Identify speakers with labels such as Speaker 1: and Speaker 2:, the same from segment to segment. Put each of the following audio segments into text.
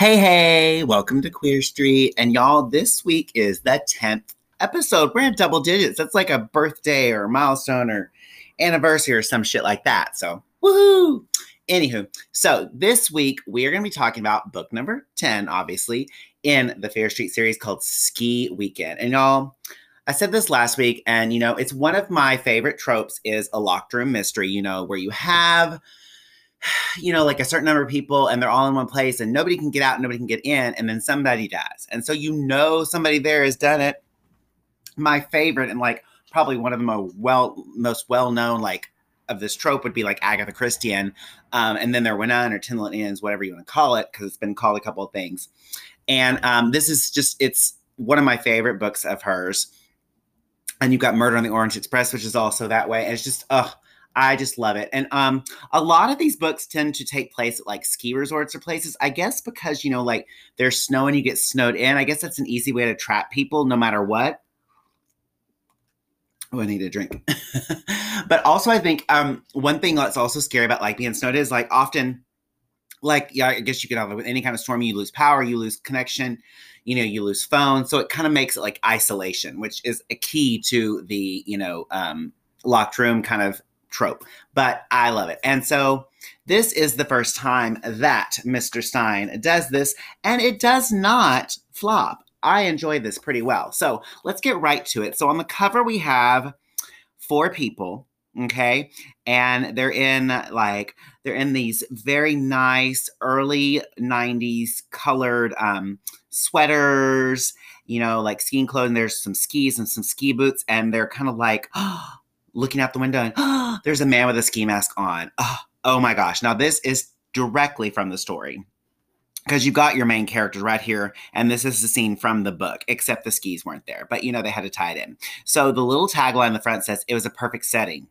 Speaker 1: Hey, hey, welcome to Queer Street. And y'all, this week is the 10th episode. We're in double digits. That's like a birthday or a milestone or anniversary or some shit like that. So, woohoo! Anywho, so this week we are going to be talking about book number 10, obviously, in the Fear Street series called Ski Weekend. And y'all, I said this last week, and you know, it's one of my favorite tropes is a locked room mystery, you know, where you have you know, like a certain number of people and they're all in one place and nobody can get out, nobody can get in, and then somebody dies. And so you know somebody there has done it. My favorite and like probably one of the most well most well known like of this trope would be like Agatha Christie and um, and then there went on or Ten Ends, whatever you want to call it, because it's been called a couple of things. And um, this is just it's one of my favorite books of hers. And you've got Murder on the Orient Express, which is also that way. And it's just, oh, I just love it. And um a lot of these books tend to take place at like ski resorts or places. I guess because you know like there's snow and you get snowed in. I guess that's an easy way to trap people no matter what. Oh, I need a drink. but also I think um one thing that's also scary about like being snowed is like often like yeah, I guess you could have with any kind of storm, you lose power, you lose connection, you know, you lose phone. So it kind of makes it like isolation, which is a key to the, you know, um locked room kind of trope, but I love it. And so this is the first time that Mr. Stine does this, and it does not flop. I enjoy this pretty well. So let's get right to it. So on the cover, we have four people, okay? And they're in like, they're in these very nice early 90s colored um, sweaters, you know, like skiing clothing. There's some skis and some ski boots, and they're kind of like, oh, looking out the window and oh, there's a man with a ski mask on. Oh, oh my gosh. Now, this is directly from the story because you've got your main characters right here, and this is the scene from the book, except the skis weren't there. But you know, they had to tie it in. So the little tagline in the front says it was a perfect setting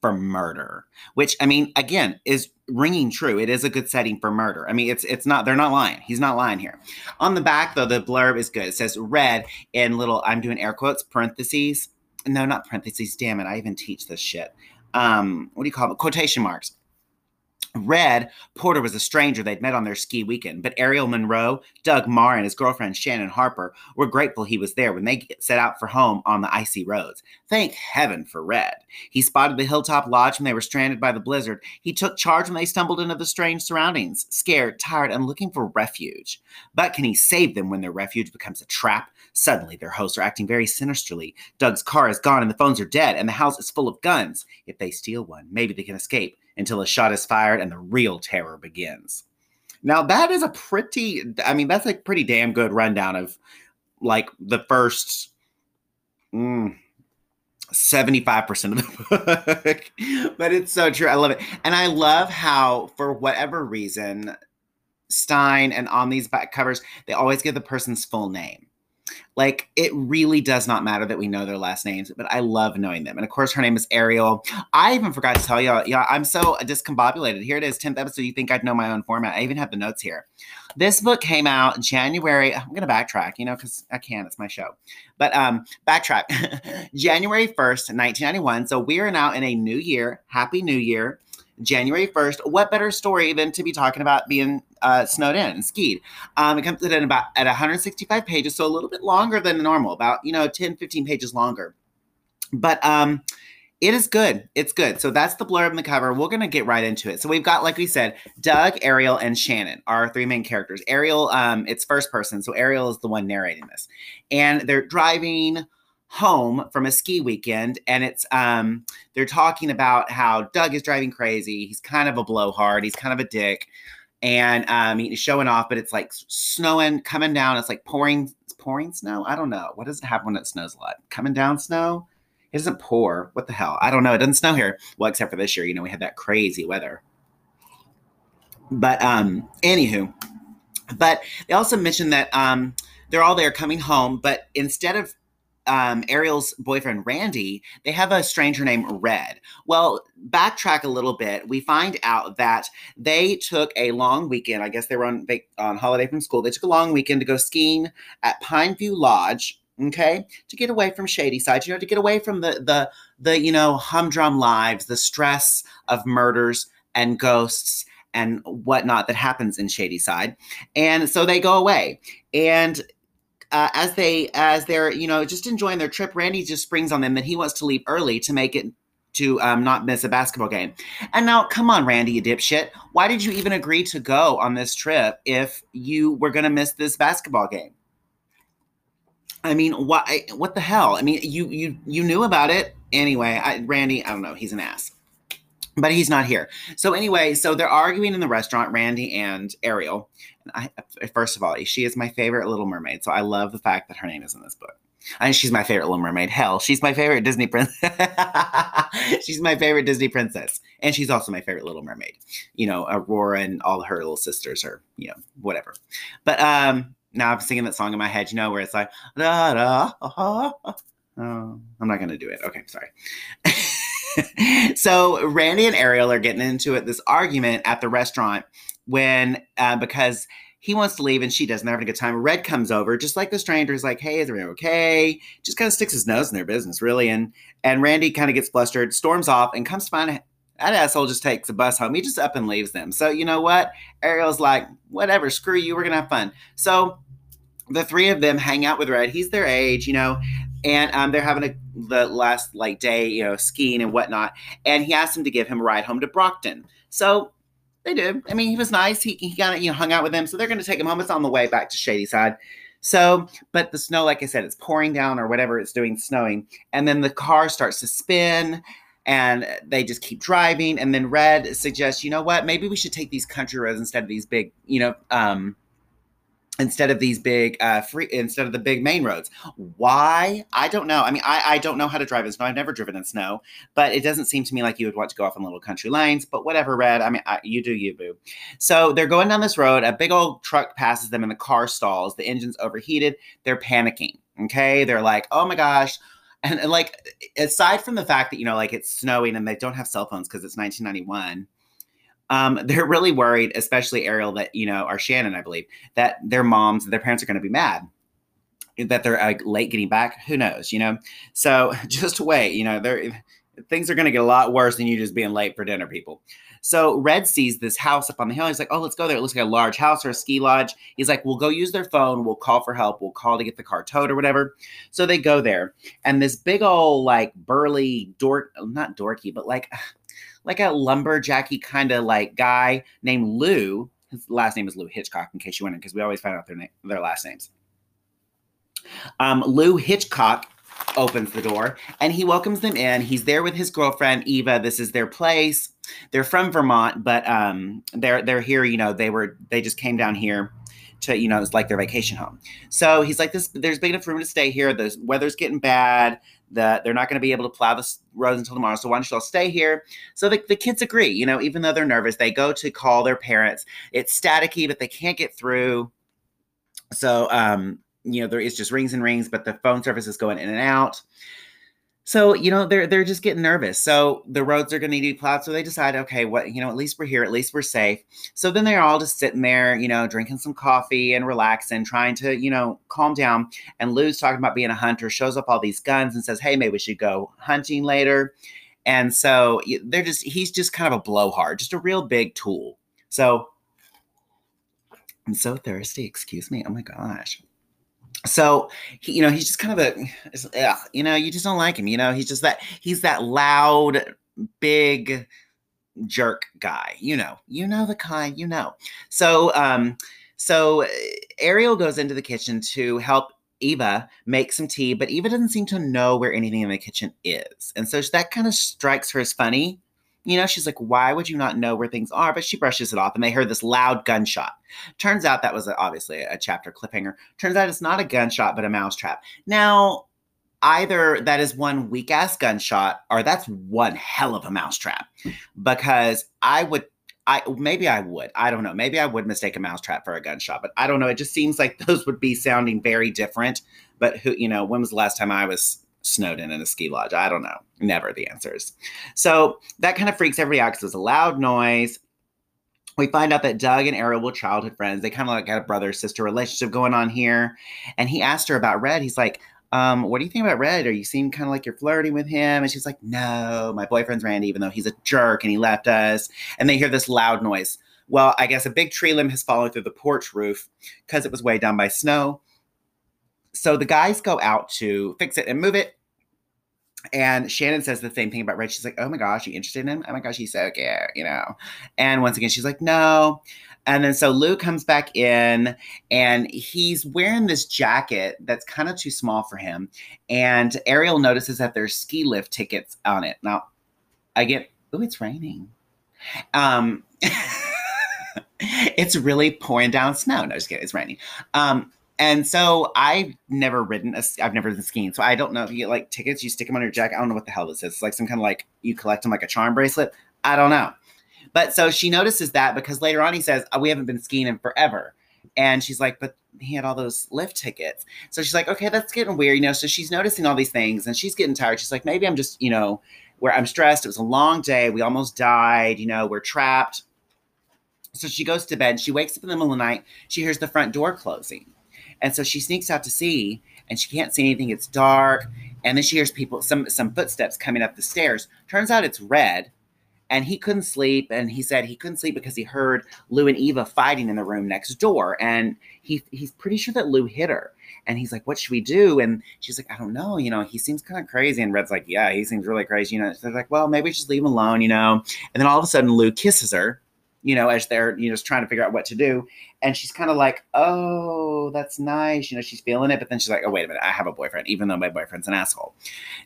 Speaker 1: for murder, which I mean, again, is ringing true. It is a good setting for murder. I mean, it's it's not they're not lying. He's not lying here. On the back though, the blurb is good. It says red in little I'm doing air quotes parentheses no, not parentheses. Damn it. I even teach this shit. Um, what do you call it? Quotation marks. Red, Porter was a stranger they'd met on their ski weekend, but Ariel Monroe, Doug Marr, and his girlfriend Shannon Harper were grateful he was there when they set out for home on the icy roads. Thank heaven for Red. He spotted the hilltop lodge when they were stranded by the blizzard. He took charge when they stumbled into the strange surroundings, scared, tired, and looking for refuge. But can he save them when their refuge becomes a trap? Suddenly, their hosts are acting very sinisterly. Doug's car is gone and the phones are dead, and the house is full of guns. If they steal one, maybe they can escape until a shot is fired and the real terror begins. Now, that is a pretty, I mean, that's a pretty damn good rundown of like the first mm, 75% of the book. but it's so true. I love it. And I love how, for whatever reason, Stine and on these back covers, they always give the person's full name. Like it really does not matter that we know their last names, but I love knowing them. And of course, her name is Ariel. I even forgot to tell y'all, yeah, I'm so discombobulated. Here it is, 10th episode. You think I'd know my own format. I even have the notes here. This book came out January. I'm gonna backtrack, you know, because I can, it's my show. But um, backtrack. January 1st, 1991. So we are now in a new year. Happy New Year. January 1st. What better story than to be talking about being uh, snowed in and skied? Um, it comes in about at 165 pages, so a little bit longer than normal, about, you know, 10, 15 pages longer. But um, it is good. It's good. So that's the blurb in the cover. We're going to get right into it. So we've got, like we said, Doug, Ariel, and Shannon are three main characters. Ariel, um, it's first person. So Ariel is the one narrating this. And they're driving home from a ski weekend and it's um they're talking about how Doug is driving crazy. He's kind of a blowhard. He's kind of a dick. And um he's showing off, but it's like snowing, coming down. It's like pouring it's pouring snow. I don't know. What does it happen when it snows a lot? Coming down snow? It doesn't pour. What the hell? I don't know. It doesn't snow here. Well, except for this year, you know, we had that crazy weather. But um, anywho, but they also mentioned that um they're all there coming home, but instead of um, Ariel's boyfriend Randy, they have a stranger named Red. Well, backtrack a little bit. We find out that they took a long weekend. I guess they were on on holiday from school. They took a long weekend to go skiing at Pineview Lodge. Okay, to get away from Shadyside, you know, to get away from the the the you know humdrum lives, the stress of murders and ghosts and whatnot that happens in Shadyside. And so they go away. And uh, as they as they're you know just enjoying their trip, Randy just springs on them that he wants to leave early to make it to um, not miss a basketball game. And now, come on, Randy, you dipshit. Why did you even agree to go on this trip if you were going to miss this basketball game? I mean, what what the hell? I mean, you you you knew about it anyway. I, Randy, I don't know. He's an ass but he's not here. So anyway, so they're arguing in the restaurant, Randy and Ariel. And I, first of all, she is my favorite Little Mermaid, so I love the fact that her name is in this book. I she's my favorite Little Mermaid. Hell, she's my favorite Disney princess. she's my favorite Disney princess, and she's also my favorite Little Mermaid. You know, Aurora and all her little sisters are, you know, whatever. But um, now I'm singing that song in my head. You know, where it's like da da. Oh, I'm not gonna do it. Okay, sorry. so Randy and Ariel are getting into it this argument at the restaurant when uh, because he wants to leave and she doesn't. Having a good time. Red comes over, just like the stranger is like, "Hey, is everything okay?" Just kind of sticks his nose in their business, really. And and Randy kind of gets flustered, storms off, and comes to find that asshole just takes a bus home. He just up and leaves them. So you know what? Ariel's like, "Whatever, screw you. We're gonna have fun." So the three of them hang out with Red. He's their age, you know and um, they're having a the last like day, you know, skiing and whatnot. And he asked him to give him a ride home to Brockton. So they did. I mean, he was nice. He, he of you know hung out with them. So they're going to take him home. It's on the way back to Shadyside. So, but the snow, like I said, it's pouring down or whatever it's doing, snowing, and then the car starts to spin. And they just keep driving. And then Red suggests, you know what? Maybe we should take these country roads instead of these big, you know, um, instead of these big uh free instead of the big main roads. Why? I don't know. I mean i i don't know how to drive in snow. I've never driven in snow but it doesn't seem to me like you would want to go off on little country lanes but whatever red. I mean I, you do you boo. So they're going down this road. A big old truck passes them and the car stalls. The engine's overheated. They're panicking okay? They're like oh my gosh. And, and like aside from the fact that you know like it's snowing and they don't have cell phones because it's 1991 um, they're really worried, especially Ariel, that you know, or Shannon, I believe, that their moms, their parents are going to be mad that they're uh, late getting back. Who knows, you know? So just wait. You know, they're things are going to get a lot worse than you just being late for dinner, people. So Red sees this house up on the hill. He's like, "Oh, let's go there. It looks like a large house or a ski lodge." He's like, "We'll go use their phone. We'll call for help. We'll call to get the car towed or whatever." So they go there, and this big old like burly dork, not dorky, but like like a lumberjacky kind of like guy named Lou. His last name is Lou Hitchcock, in case you wonder, because we always find out their name, their last names. Um, Lou Hitchcock opens the door and he welcomes them in. He's there with his girlfriend Eva. This is their place. They're from Vermont, but um, they're they're here. You know, they were they just came down here to you know it's like their vacation home. So he's like this. There's big enough room to stay here. The weather's getting bad that they're not going to be able to plow the roads until tomorrow. So why don't you all stay here? So the, the kids agree, you know, even though they're nervous, they go to call their parents. It's staticky, but they can't get through. So, um, you know, there is just rings and rings, but the phone service is going in and out. So, you know, they're they're just getting nervous. So the roads are gonna need to be plowed. So they decide, okay, what you know, at least we're here, at least we're safe. So then they're all just sitting there, you know, drinking some coffee and relaxing, trying to, you know, calm down. And Lou's talking about being a hunter, shows up all these guns and says, Hey, maybe we should go hunting later. And so they're just he's just kind of a blowhard, just a real big tool. So I'm so thirsty, excuse me. Oh my gosh so he, you know he's just kind of a you know you just don't like him you know he's just that he's that loud big jerk guy you know you know the kind you know. So um so uh, ariel goes into the kitchen to help eva make some tea but eva doesn't seem to know where anything in the kitchen is and so that kind of strikes her as funny you know, she's like, why would you not know where things are? But she brushes it off and they heard this loud gunshot. Turns out that was obviously a chapter cliffhanger. Turns out it's not a gunshot, but a mousetrap. Now, either that is one weak ass gunshot or that's one hell of a mousetrap because I would. I maybe I would. I don't know. Maybe I would mistake a mousetrap for a gunshot, but I don't know. It just seems like those would be sounding very different. But who, you know, when was the last time I was snowed in in a ski lodge? I don't know. Never the answers. So that kind of freaks everybody out because it was a loud noise. We find out that Doug and Ariel were childhood friends. They kind of like got a brother sister relationship going on here. And he asked her about Red. He's like, um, what do you think about Red? Are you seem kind of like you're flirting with him? And she's like, no, my boyfriend's Randy, even though he's a jerk and he left us. And they hear this loud noise. Well, I guess a big tree limb has fallen through the porch roof because it was weighed down by snow. So the guys go out to fix it and move it. And Shannon says the same thing about Red. She's like, "Oh my gosh, you interested in him? Oh my gosh, he's so cute," you know. And once again, she's like, "No." And then so Lou comes back in, and he's wearing this jacket that's kind of too small for him. And Ariel notices that there's ski lift tickets on it. Now, I get, oh, it's raining. Um, it's really pouring down snow. No, just kidding. It's raining. Um, and so I've never ridden a, I've never been skiing. So I don't know if you get like tickets, you stick them on your jacket. I don't know what the hell this is. It's like some kind of like you collect them like a charm bracelet. I don't know. But so she notices that because later on he says, oh, we haven't been skiing in forever. And she's like, but he had all those lift tickets. So she's like, okay, that's getting weird, you know. So she's noticing all these things and she's getting tired. She's like, maybe I'm just, you know, where I'm stressed. It was a long day. We almost died, you know, we're trapped. So she goes to bed. She wakes up in the middle of the night. She hears the front door closing. And so she sneaks out to see, and she can't see anything. It's dark. And then she hears people, some some footsteps coming up the stairs. Turns out it's Red. And he couldn't sleep. And he said he couldn't sleep because he heard Lou and Eva fighting in the room next door. And he he's pretty sure that Lou hit her. And he's like, What should we do? And she's like, I don't know. You know, he seems kind of crazy. And Red's like, Yeah, he seems really crazy. You know, so they're like, Well, maybe just leave him alone, you know. And then all of a sudden, Lou kisses her you know, as they're, you know, just trying to figure out what to do. And she's kind of like, oh, that's nice. You know, she's feeling it. But then she's like, oh, wait a minute. I have a boyfriend, even though my boyfriend's an asshole.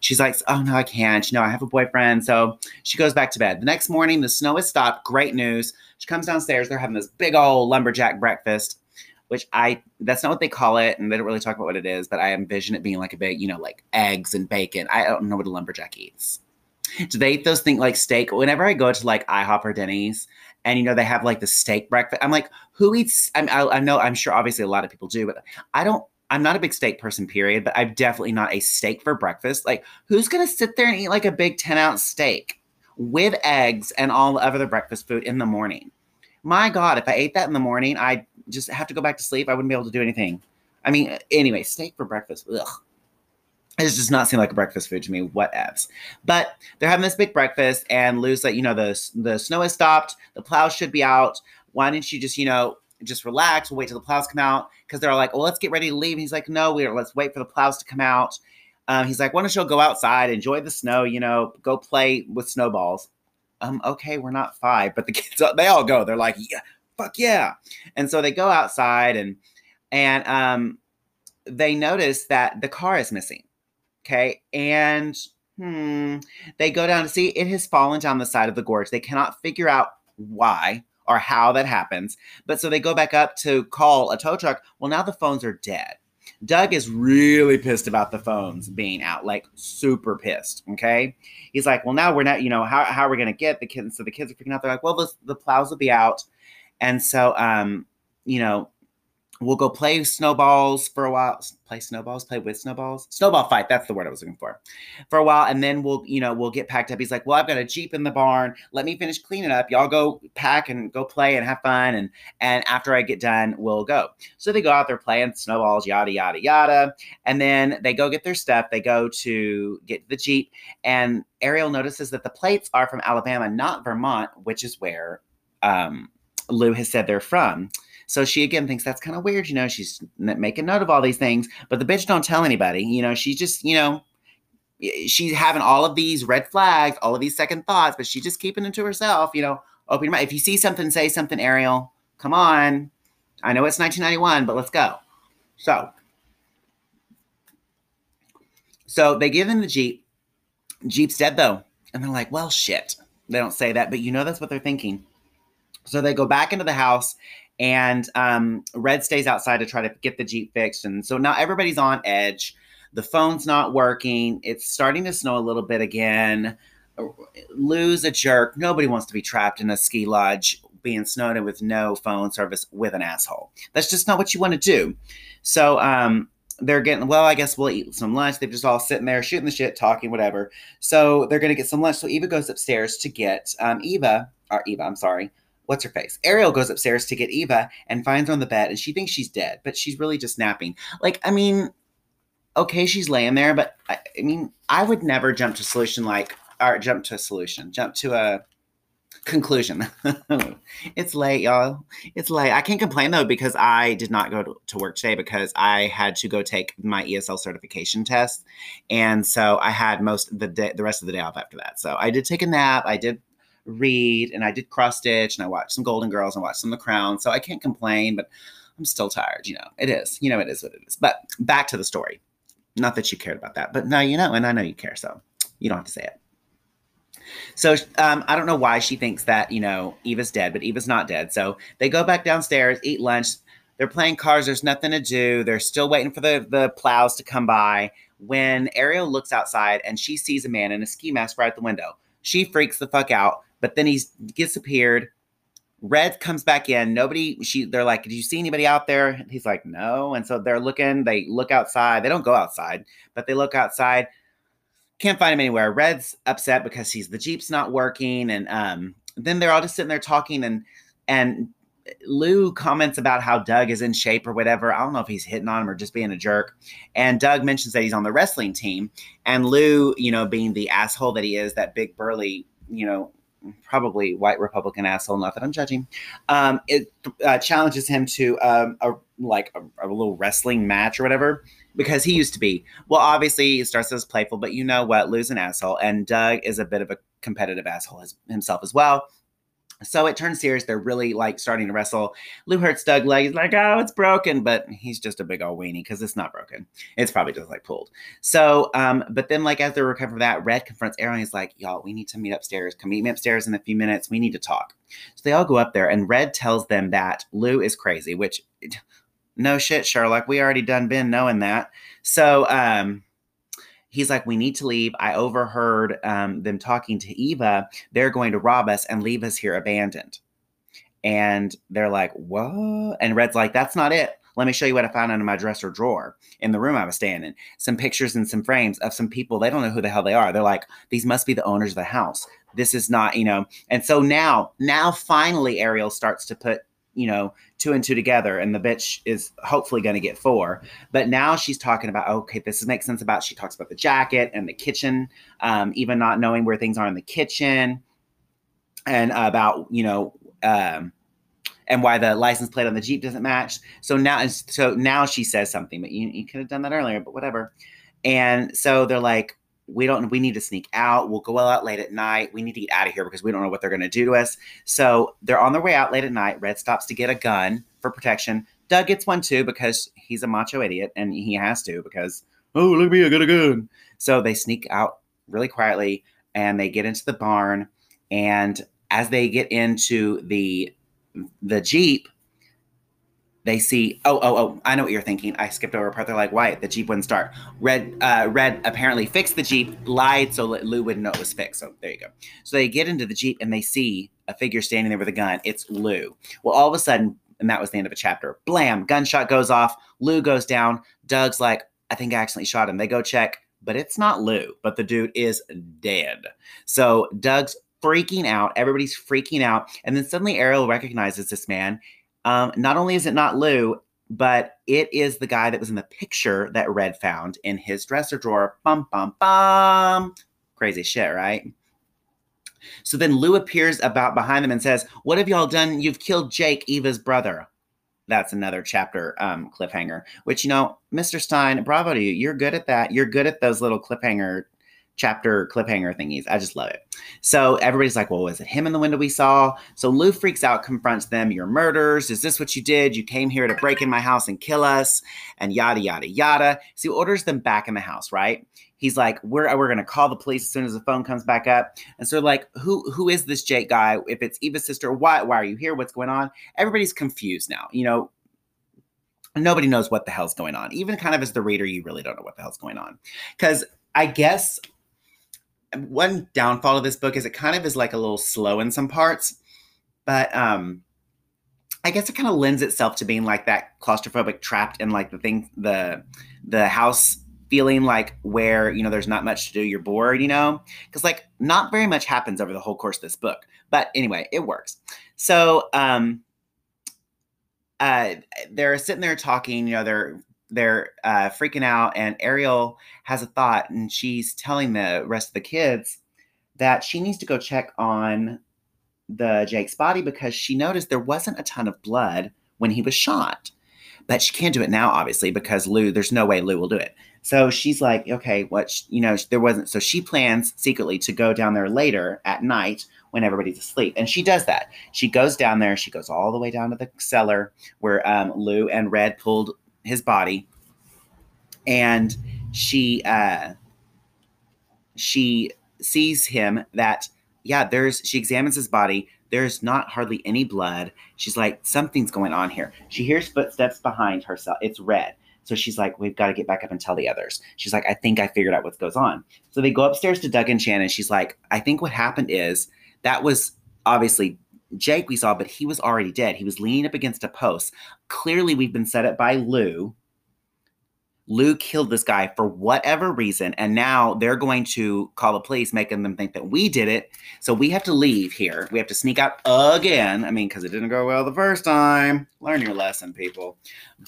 Speaker 1: She's like, oh, no, I can't. You know, I have a boyfriend. So she goes back to bed. The next morning, the snow has stopped. Great news. She comes downstairs. They're having this big old lumberjack breakfast, which I, that's not what they call it. And they don't really talk about what it is. But I envision it being like a big, you know, like eggs and bacon. I don't know what a lumberjack eats. Do they eat those things like steak? Whenever I go to like IHOP or Denny's, and you know they have like the steak breakfast. I'm like, who eats? I'm, I, I know I'm sure obviously a lot of people do, but I don't. I'm not a big steak person, period. But I'm definitely not a steak for breakfast. Like, who's gonna sit there and eat like a big ten ounce steak with eggs and all the other breakfast food in the morning? My God, if I ate that in the morning, I just have to go back to sleep. I wouldn't be able to do anything. I mean, anyway, steak for breakfast. Ugh. It does not seem like a breakfast food to me. What ifs? But they're having this big breakfast, and Lou's like, you know, the the snow has stopped. The plows should be out. Why didn't you just, you know, just relax? We'll wait till the plows come out because they're all like, well, let's get ready to leave. And he's like, no, we're let's wait for the plows to come out. Um, he's like, why don't you go outside, enjoy the snow, you know, go play with snowballs. Um, okay, we're not five, but the kids they all go. They're like, yeah, fuck yeah. And so they go outside and and um they notice that the car is missing. Okay. And hmm, they go down to see it has fallen down the side of the gorge. They cannot figure out why or how that happens. But so they go back up to call a tow truck. Well, now the phones are dead. Doug is really pissed about the phones being out, like super pissed. Okay. He's like, well, now we're not, you know, how, how are we going to get the kids? So the kids are freaking out. They're like, well, the, the plows will be out. And so, um, you know, we'll go play snowballs for a while play snowballs play with snowballs? Snowball fight that's the word i was looking for. For a while and then we'll you know we'll get packed up. He's like well i've got a jeep in the barn. Let me finish cleaning up. Y'all go pack and go play and have fun and and after i get done we'll go. So they go out there playing snowballs yada yada yada. And then they go get their stuff. They go to get the jeep. And ariel notices that the plates are from alabama not vermont which is where um, lou has said they're from so she again thinks that's kind of weird. You know, she's making note of all these things, but the bitch don't tell anybody. You know, she's just, you know, she's having all of these red flags, all of these second thoughts, but she's just keeping them to herself. You know, open your mind. If you see something, say something, Ariel. Come on. I know it's 1991, but let's go. So, so they give him the Jeep. Jeep's dead though. And they're like, well, shit. They don't say that, but you know that's what they're thinking. So they go back into the house and um, Red stays outside to try to get the Jeep fixed. And so now everybody's on edge. The phone's not working. It's starting to snow a little bit again. Lou's a jerk. Nobody wants to be trapped in a ski lodge being snowed in with no phone service with an asshole. That's just not what you want to do. So um, they're getting, well, I guess we'll eat some lunch. They're just all sitting there shooting the shit, talking, whatever. So they're going to get some lunch. So Eva goes upstairs to get um, Eva, or Eva, I'm sorry, what's her face? Ariel goes upstairs to get Eva and finds her on the bed, and she thinks she's dead, but she's really just napping. Like, I mean, okay, she's laying there, but I, I mean, I would never jump to solution like, or jump to a solution, jump to a conclusion. it's late, y'all. It's late. I can't complain though because I did not go to, to work today because I had to go take my ESL certification test, and so I had most the day, the rest of the day off after that. So I did take a nap. I did read, and I did cross stitch, and I watched some Golden Girls and watched some The Crown. So I can't complain, but I'm still tired. You know, it is. You know, it is what it is. But back to the story. Not that you cared about that, but now you know, and I know you care, so you don't have to say it. So um, I don't know why she thinks that you know Eva's dead, but Eva's not dead. So they go back downstairs, eat lunch. They're playing cards. There's nothing to do. They're still waiting for the the plows to come by. When Ariel looks outside and she sees a man in a ski mask right at the window, she freaks the fuck out. But then he's disappeared. Red comes back in. Nobody. She. They're like, "Did you see anybody out there?" He's like, "No." And so they're looking. They look outside. They don't go outside, but they look outside can't find him anywhere. Red's upset because he's the Jeep's not working, and um, then they're all just sitting there talking, and and Lou comments about how Doug is in shape or whatever. I don't know if he's hitting on him or just being a jerk. And Doug mentions that he's on the wrestling team, and Lou, you know, being the asshole that he is, that big burly, you know, probably white Republican asshole. Not that I'm judging. Um, it uh, challenges him to um, a like a, a little wrestling match or whatever because he used to be. Well, obviously, he starts as playful, but you know what? Lou's an asshole, and Doug is a bit of a competitive asshole as, himself as well. So it turns serious. They're really like starting to wrestle. Lou hurts Doug leg. He's like, oh, it's broken, but he's just a big old weenie because it's not broken. It's probably just like pulled. So, um, but then like as they recover that, Red confronts Aaron. He's like, y'all, we need to meet upstairs. Come meet me upstairs in a few minutes. We need to talk. So they all go up there, and Red tells them that Lou is crazy, which no shit, Sherlock. We already done been knowing that. So um, he's like, we need to leave. I overheard um, them talking to Eva. They're going to rob us and leave us here abandoned. And they're like, what? And Red's like, that's not it. Let me show you what I found under my dresser drawer in the room I was staying in. Some pictures and some frames of some people. They don't know who the hell they are. They're like, these must be the owners of the house. This is not, you know. And so now, now finally, Ariel starts to put you know, two and two together, and the bitch is hopefully going to get four. But now she's talking about, okay, this makes sense about. She talks about the jacket and the kitchen, um, even not knowing where things are in the kitchen, and about you know, um, and why the license plate on the Jeep doesn't match. So now, so now she says something, but you, you could have done that earlier, but whatever. And so they're like, we don't we need to sneak out. We'll go out late at night. We need to get out of here because we don't know what they're going to do to us. So they're on their way out late at night. Red stops to get a gun for protection. Doug gets one too because he's a macho idiot and he has to because oh look at me i got a gun. So they sneak out really quietly and they get into the barn and as they get into the the jeep they see oh oh oh i know what you're thinking. I skipped over a part. They're like why? The jeep wouldn't start. Red uh, red apparently fixed the jeep lied so lou wouldn't know it was fixed. So there you go. So they get into the jeep and they see a figure standing there with a gun. It's lou. Well all of a sudden and that was the end of a chapter blam gunshot goes off. Lou goes down. Doug's like i think i accidentally shot him. They go check but it's not lou but the dude is dead. So doug's freaking out. Everybody's freaking out. And then suddenly ariel recognizes this man um, not only is it not Lou, but it is the guy that was in the picture that Red found in his dresser drawer. Bum, bum, bum. Crazy shit, right? So then Lou appears about behind them and says, What have y'all done? You've killed Jake, Eva's brother. That's another chapter um, cliffhanger, which, you know, Mr. Stine, bravo to you. You're good at that. You're good at those little cliffhanger chapter cliffhanger thingies. I just love it. So everybody's like, well, was it him in the window we saw? So Lou freaks out, confronts them. You're murderers. Is this what you did? You came here to break in my house and kill us and yada, yada, yada. So he orders them back in the house, right? He's like, we're, uh, we're going to call the police as soon as the phone comes back up. And so like, who, who is this Jake guy? If it's Eva's sister, why, why are you here? What's going on? Everybody's confused now. You know, nobody knows what the hell's going on. Even kind of as the reader, you really don't know what the hell's going on. Because I guess one downfall of this book is it kind of is like a little slow in some parts, but um, I guess it kind of lends itself to being like that claustrophobic, trapped in like the thing, the the house feeling like where you know there's not much to do, you're bored, you know, because like not very much happens over the whole course of this book. But anyway, it works. So um, uh, they're sitting there talking, you know, they're they're uh, freaking out, and Ariel has a thought, and she's telling the rest of the kids that she needs to go check on the Jake's body because she noticed there wasn't a ton of blood when he was shot. But she can't do it now, obviously, because Lou, there's no way Lou will do it. So she's like, okay, what, you know, there wasn't. So she plans secretly to go down there later at night when everybody's asleep. And she does that. She goes down there. She goes all the way down to the cellar where um, Lou and Red pulled his body. And she, uh, she sees him that, yeah, there's, she examines his body. There's not hardly any blood. She's like, something's going on here. She hears footsteps behind herself. It's red. So she's like, we've got to get back up and tell the others. She's like, I think I figured out what goes on. So they go upstairs to Doug and Shannon. She's like, I think what happened is that was obviously Jake we saw, but he was already dead. He was leaning up against a post. Clearly, we've been set up by Lou. Lou killed this guy for whatever reason, and now they're going to call the police, making them think that we did it. So we have to leave here. We have to sneak out again. I mean, because it didn't go well the first time. Learn your lesson, people.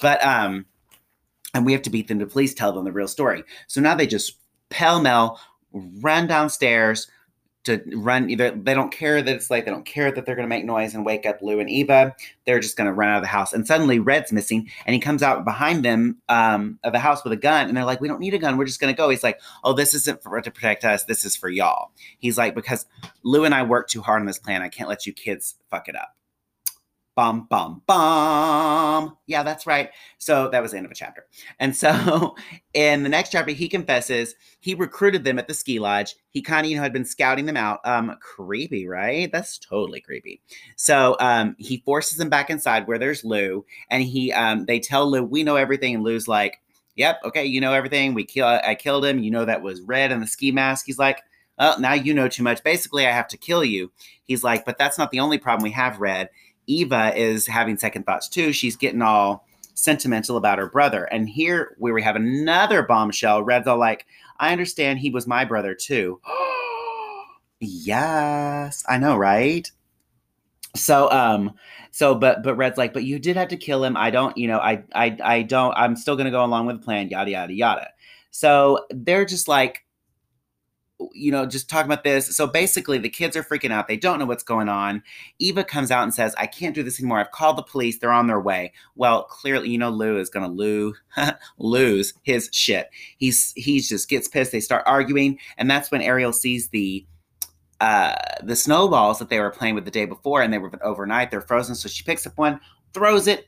Speaker 1: But um, and we have to beat them to police, tell them the real story. So now they just pell mell run downstairs to run either they don't care that it's late they don't care that they're going to make noise and wake up lou and eva. They're just going to run out of the house. And suddenly red's missing and he comes out behind them um, of the house with a gun and they're like we don't need a gun. We're just going to go. He's like oh this isn't for to protect us. This is for y'all. He's like because lou and i worked too hard on this plan. I can't let you kids fuck it up Bum, bum, bum. Yeah, that's right. So that was the end of a chapter. And so in the next chapter, he confesses he recruited them at the ski lodge. He kind of, you know, had been scouting them out. Um, creepy, right? That's totally creepy. So um, he forces them back inside where there's Lou, and he um, they tell Lou, we know everything, and Lou's like, Yep, okay, you know everything. We kill I killed him. You know that was red and the ski mask. He's like, Oh, now you know too much. Basically, I have to kill you. He's like, but that's not the only problem we have, Red Eva is having second thoughts too. She's getting all sentimental about her brother. And here where we have another bombshell, Red's all like, I understand he was my brother too. yes, I know, right? So um so but but Red's like, but you did have to kill him. I don't, you know, I I I don't I'm still gonna go along with the plan, yada yada yada. So they're just like you know, just talking about this. So basically, the kids are freaking out. They don't know what's going on. Eva comes out and says, I can't do this anymore. I've called the police. They're on their way. Well, clearly, you know, Lou is going to lose, lose his shit. He's, he just gets pissed. They start arguing. And that's when Ariel sees the, uh, the snowballs that they were playing with the day before and they were overnight. They're frozen. So she picks up one, throws it,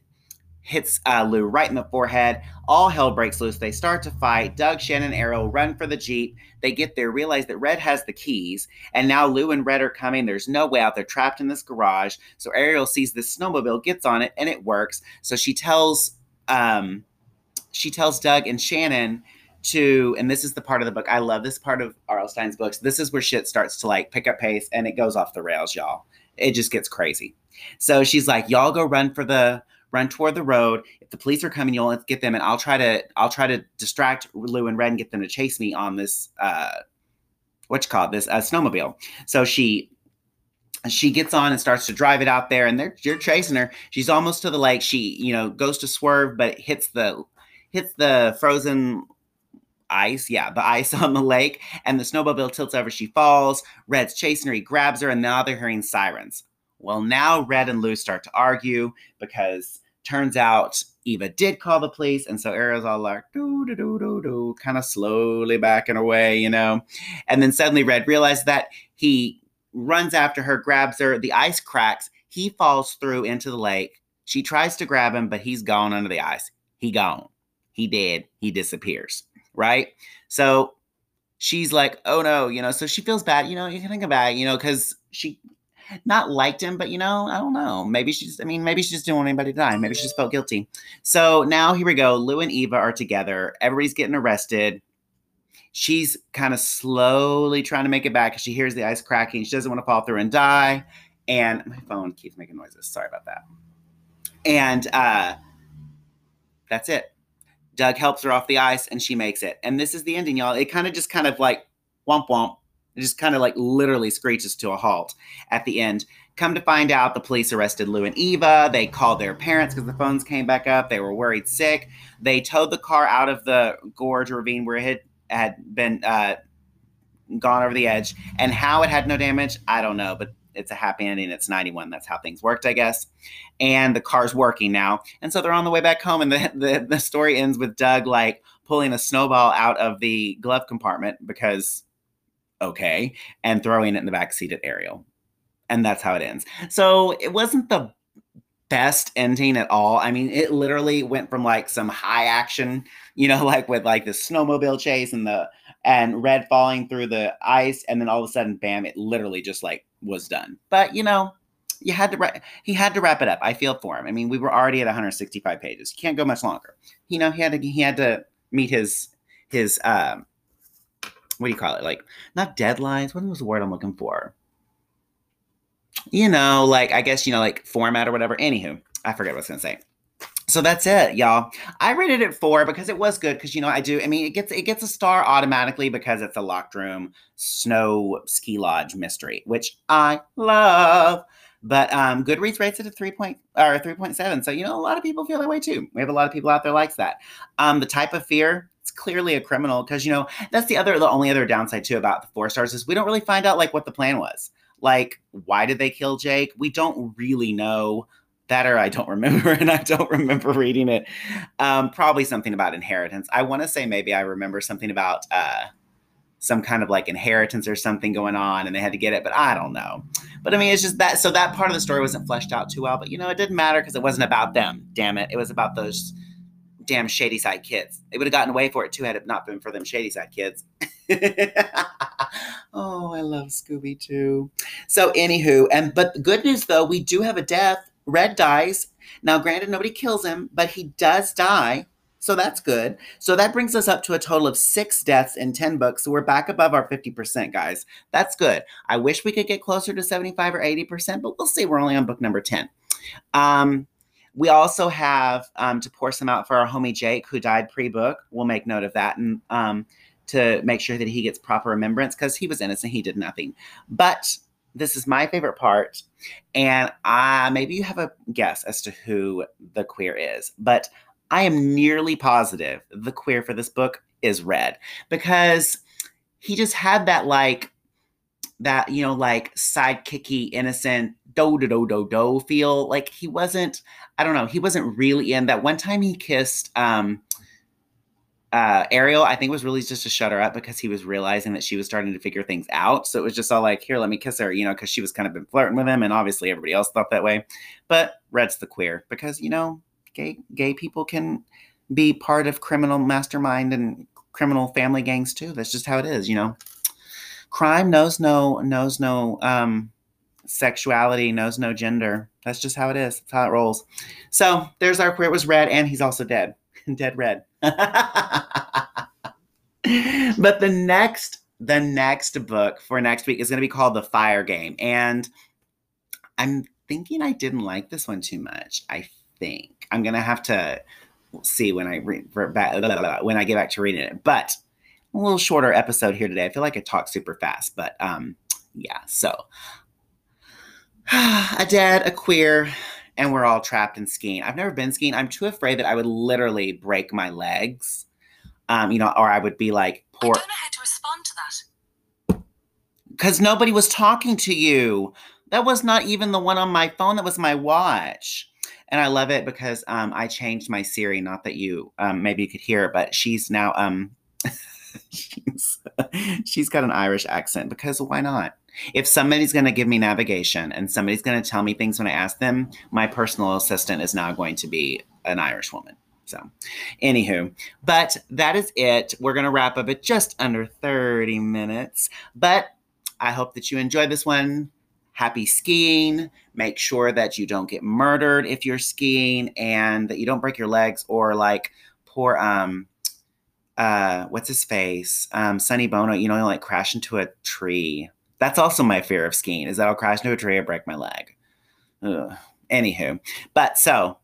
Speaker 1: hits uh, Lou right in the forehead. All hell breaks loose. They start to fight. Doug, Shannon, Ariel run for the Jeep. They get there, realize that Red has the keys, and now Lou and Red are coming. There's no way out. They're trapped in this garage. So Ariel sees this snowmobile, gets on it, and it works. So she tells um, she tells Doug and Shannon to, and this is the part of the book. I love this part of R.L. Stine's books. This is where shit starts to like pick up pace and it goes off the rails, y'all. It just gets crazy. So she's like, y'all go run for the run toward the road. If the police are coming, you'll get them, and I'll try to I'll try to distract Lou and Red and get them to chase me on this uh, what call it, this uh, snowmobile. So she she gets on and starts to drive it out there, and they're you're chasing her. She's almost to the lake. She you know goes to swerve, but hits the hits the frozen ice. Yeah, the ice on the lake, and the snowmobile tilts over. She falls. Red's chasing her. He grabs her, and now they're hearing sirens. Well, now Red and Lou start to argue because Turns out Eva did call the police, and so Ariel's all like, do, do, do, do, do, kind of slowly backing away, you know. And then suddenly Red realizes that he runs after her, grabs her, the ice cracks, he falls through into the lake. She tries to grab him, but he's gone under the ice. He gone. He dead. He disappears. Right? So she's like, oh no, you know, so she feels bad, you know, you can think about it, you know, because she not liked him, but you know, I don't know. Maybe she's, I mean, maybe she just didn't want anybody to die. Maybe she just felt guilty. So now here we go. Lou and Eva are together. Everybody's getting arrested. She's kind of slowly trying to make it back she hears the ice cracking. She doesn't want to fall through and die. And my phone keeps making noises. Sorry about that. And uh, that's it. Doug helps her off the ice and she makes it. And this is the ending, y'all. It kind of just kind of like womp womp it just kind of like literally screeches to a halt at the end. Come to find out, the police arrested Lou and Eva. They called their parents because the phones came back up. They were worried sick. They towed the car out of the gorge ravine where it had, had been uh, gone over the edge. And how it had no damage, I don't know. But it's a happy ending. It's 91. That's how things worked, I guess. And the car's working now. And so they're on the way back home. And the, the, the story ends with Doug like pulling a snowball out of the glove compartment because, okay, and throwing it in the back seat at Ariel. And that's how it ends. So it wasn't the best ending at all. I mean, it literally went from like some high action, you know, like with like the snowmobile chase and the and red falling through the ice, and then all of a sudden, bam! It literally just like was done. But you know, you had to ra- he had to wrap it up. I feel for him. I mean, we were already at 165 pages. You can't go much longer. You know, he had to he had to meet his his um what do you call it? Like not deadlines. What was the word I'm looking for? you know, like I guess you know, like format or whatever. Anywho, I forget what I was gonna say. So that's it, y'all. I rated it four because it was good. Because you know, I do. I mean, it gets it gets a star automatically because it's a locked room snow ski lodge mystery, which I love. But um, Goodreads rates it a three point or three point seven. So you know, a lot of people feel that way too. We have a lot of people out there likes that. Um, the type of fear it's clearly a criminal because you know that's the other the only other downside too about the four stars is we don't really find out like what the plan was. Like why did they kill jake? We don't really know. That or i don't remember and i don't remember reading it. Um, probably something about inheritance. I want to say maybe i remember something about uh, some kind of like inheritance or something going on and they had to get it but i don't know. But i mean it's just that so that part of the story wasn't fleshed out too well but you know it didn't matter because it wasn't about them. Damn it. It was about those damn Shadyside kids they would have gotten away for it too had it not been for them Shadyside kids oh, I love Scooby too. So, anywho, and but the good news though, we do have a death. Red dies. Now, granted, nobody kills him, but he does die. So that's good. So that brings us up to a total of six deaths in 10 books. So we're back above our 50%, guys. That's good. I wish we could get closer to 75 or 80%, but we'll see. We're only on book number 10. Um, we also have um, to pour some out for our homie Jake, who died pre book. We'll make note of that. And um, to make sure that he gets proper remembrance because he was innocent. He did nothing. But this is my favorite part. And uh, maybe you have a guess as to who the queer is, but I am nearly positive the queer for this book is Red because he just had that like, that, you know, like sidekicky, innocent, do do do do do feel. Like he wasn't, I don't know, he wasn't really in that one time he kissed, um, uh, Ariel, I think, was really just to shut her up because he was realizing that she was starting to figure things out. So it was just all like, here, let me kiss her, you know, because she was kind of been flirting with him, and obviously everybody else thought that way. But Red's the queer because you know, gay gay people can be part of criminal mastermind and criminal family gangs too. That's just how it is, you know. Crime knows no knows no um, sexuality, knows no gender. That's just how it is. That's how it rolls. So there's our queer. It was Red, and he's also dead. dead red. but the next the next book for next week is going to be called The Fire Game and I'm thinking I didn't like this one too much. I think I'm going to have to see when I read when I get back to reading it. But a little shorter episode here today. I feel like I talk super fast, but um yeah, so a dad, a queer, and we're all trapped in skiing. I've never been skiing. I'm too afraid that I would literally break my legs. Um, you know, or I would be like,
Speaker 2: poor. I don't know how to respond to that.
Speaker 1: Because nobody was talking to you. That was not even the one on my phone. That was my watch. And I love it because um, I changed my Siri. Not that you, um, maybe you could hear it, but she's now, um, she's, she's got an Irish accent because why not? If somebody's going to give me navigation and somebody's going to tell me things when I ask them, my personal assistant is now going to be an Irish woman. So, anywho, but that is it. We're going to wrap up at just under 30 minutes. But I hope that you enjoyed this one. Happy skiing. Make sure that you don't get murdered if you're skiing and that you don't break your legs or like poor, um, uh, what's his face? Um, Sonny Bono, you know, like crash into a tree. That's also my fear of skiing is that I'll crash into a tree or break my leg. Ugh. Anywho, but so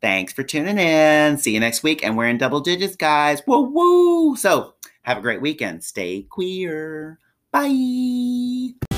Speaker 1: thanks for tuning in. See you next week, and we're in double digits, guys. Woo woo! So have a great weekend. Stay queer. Bye.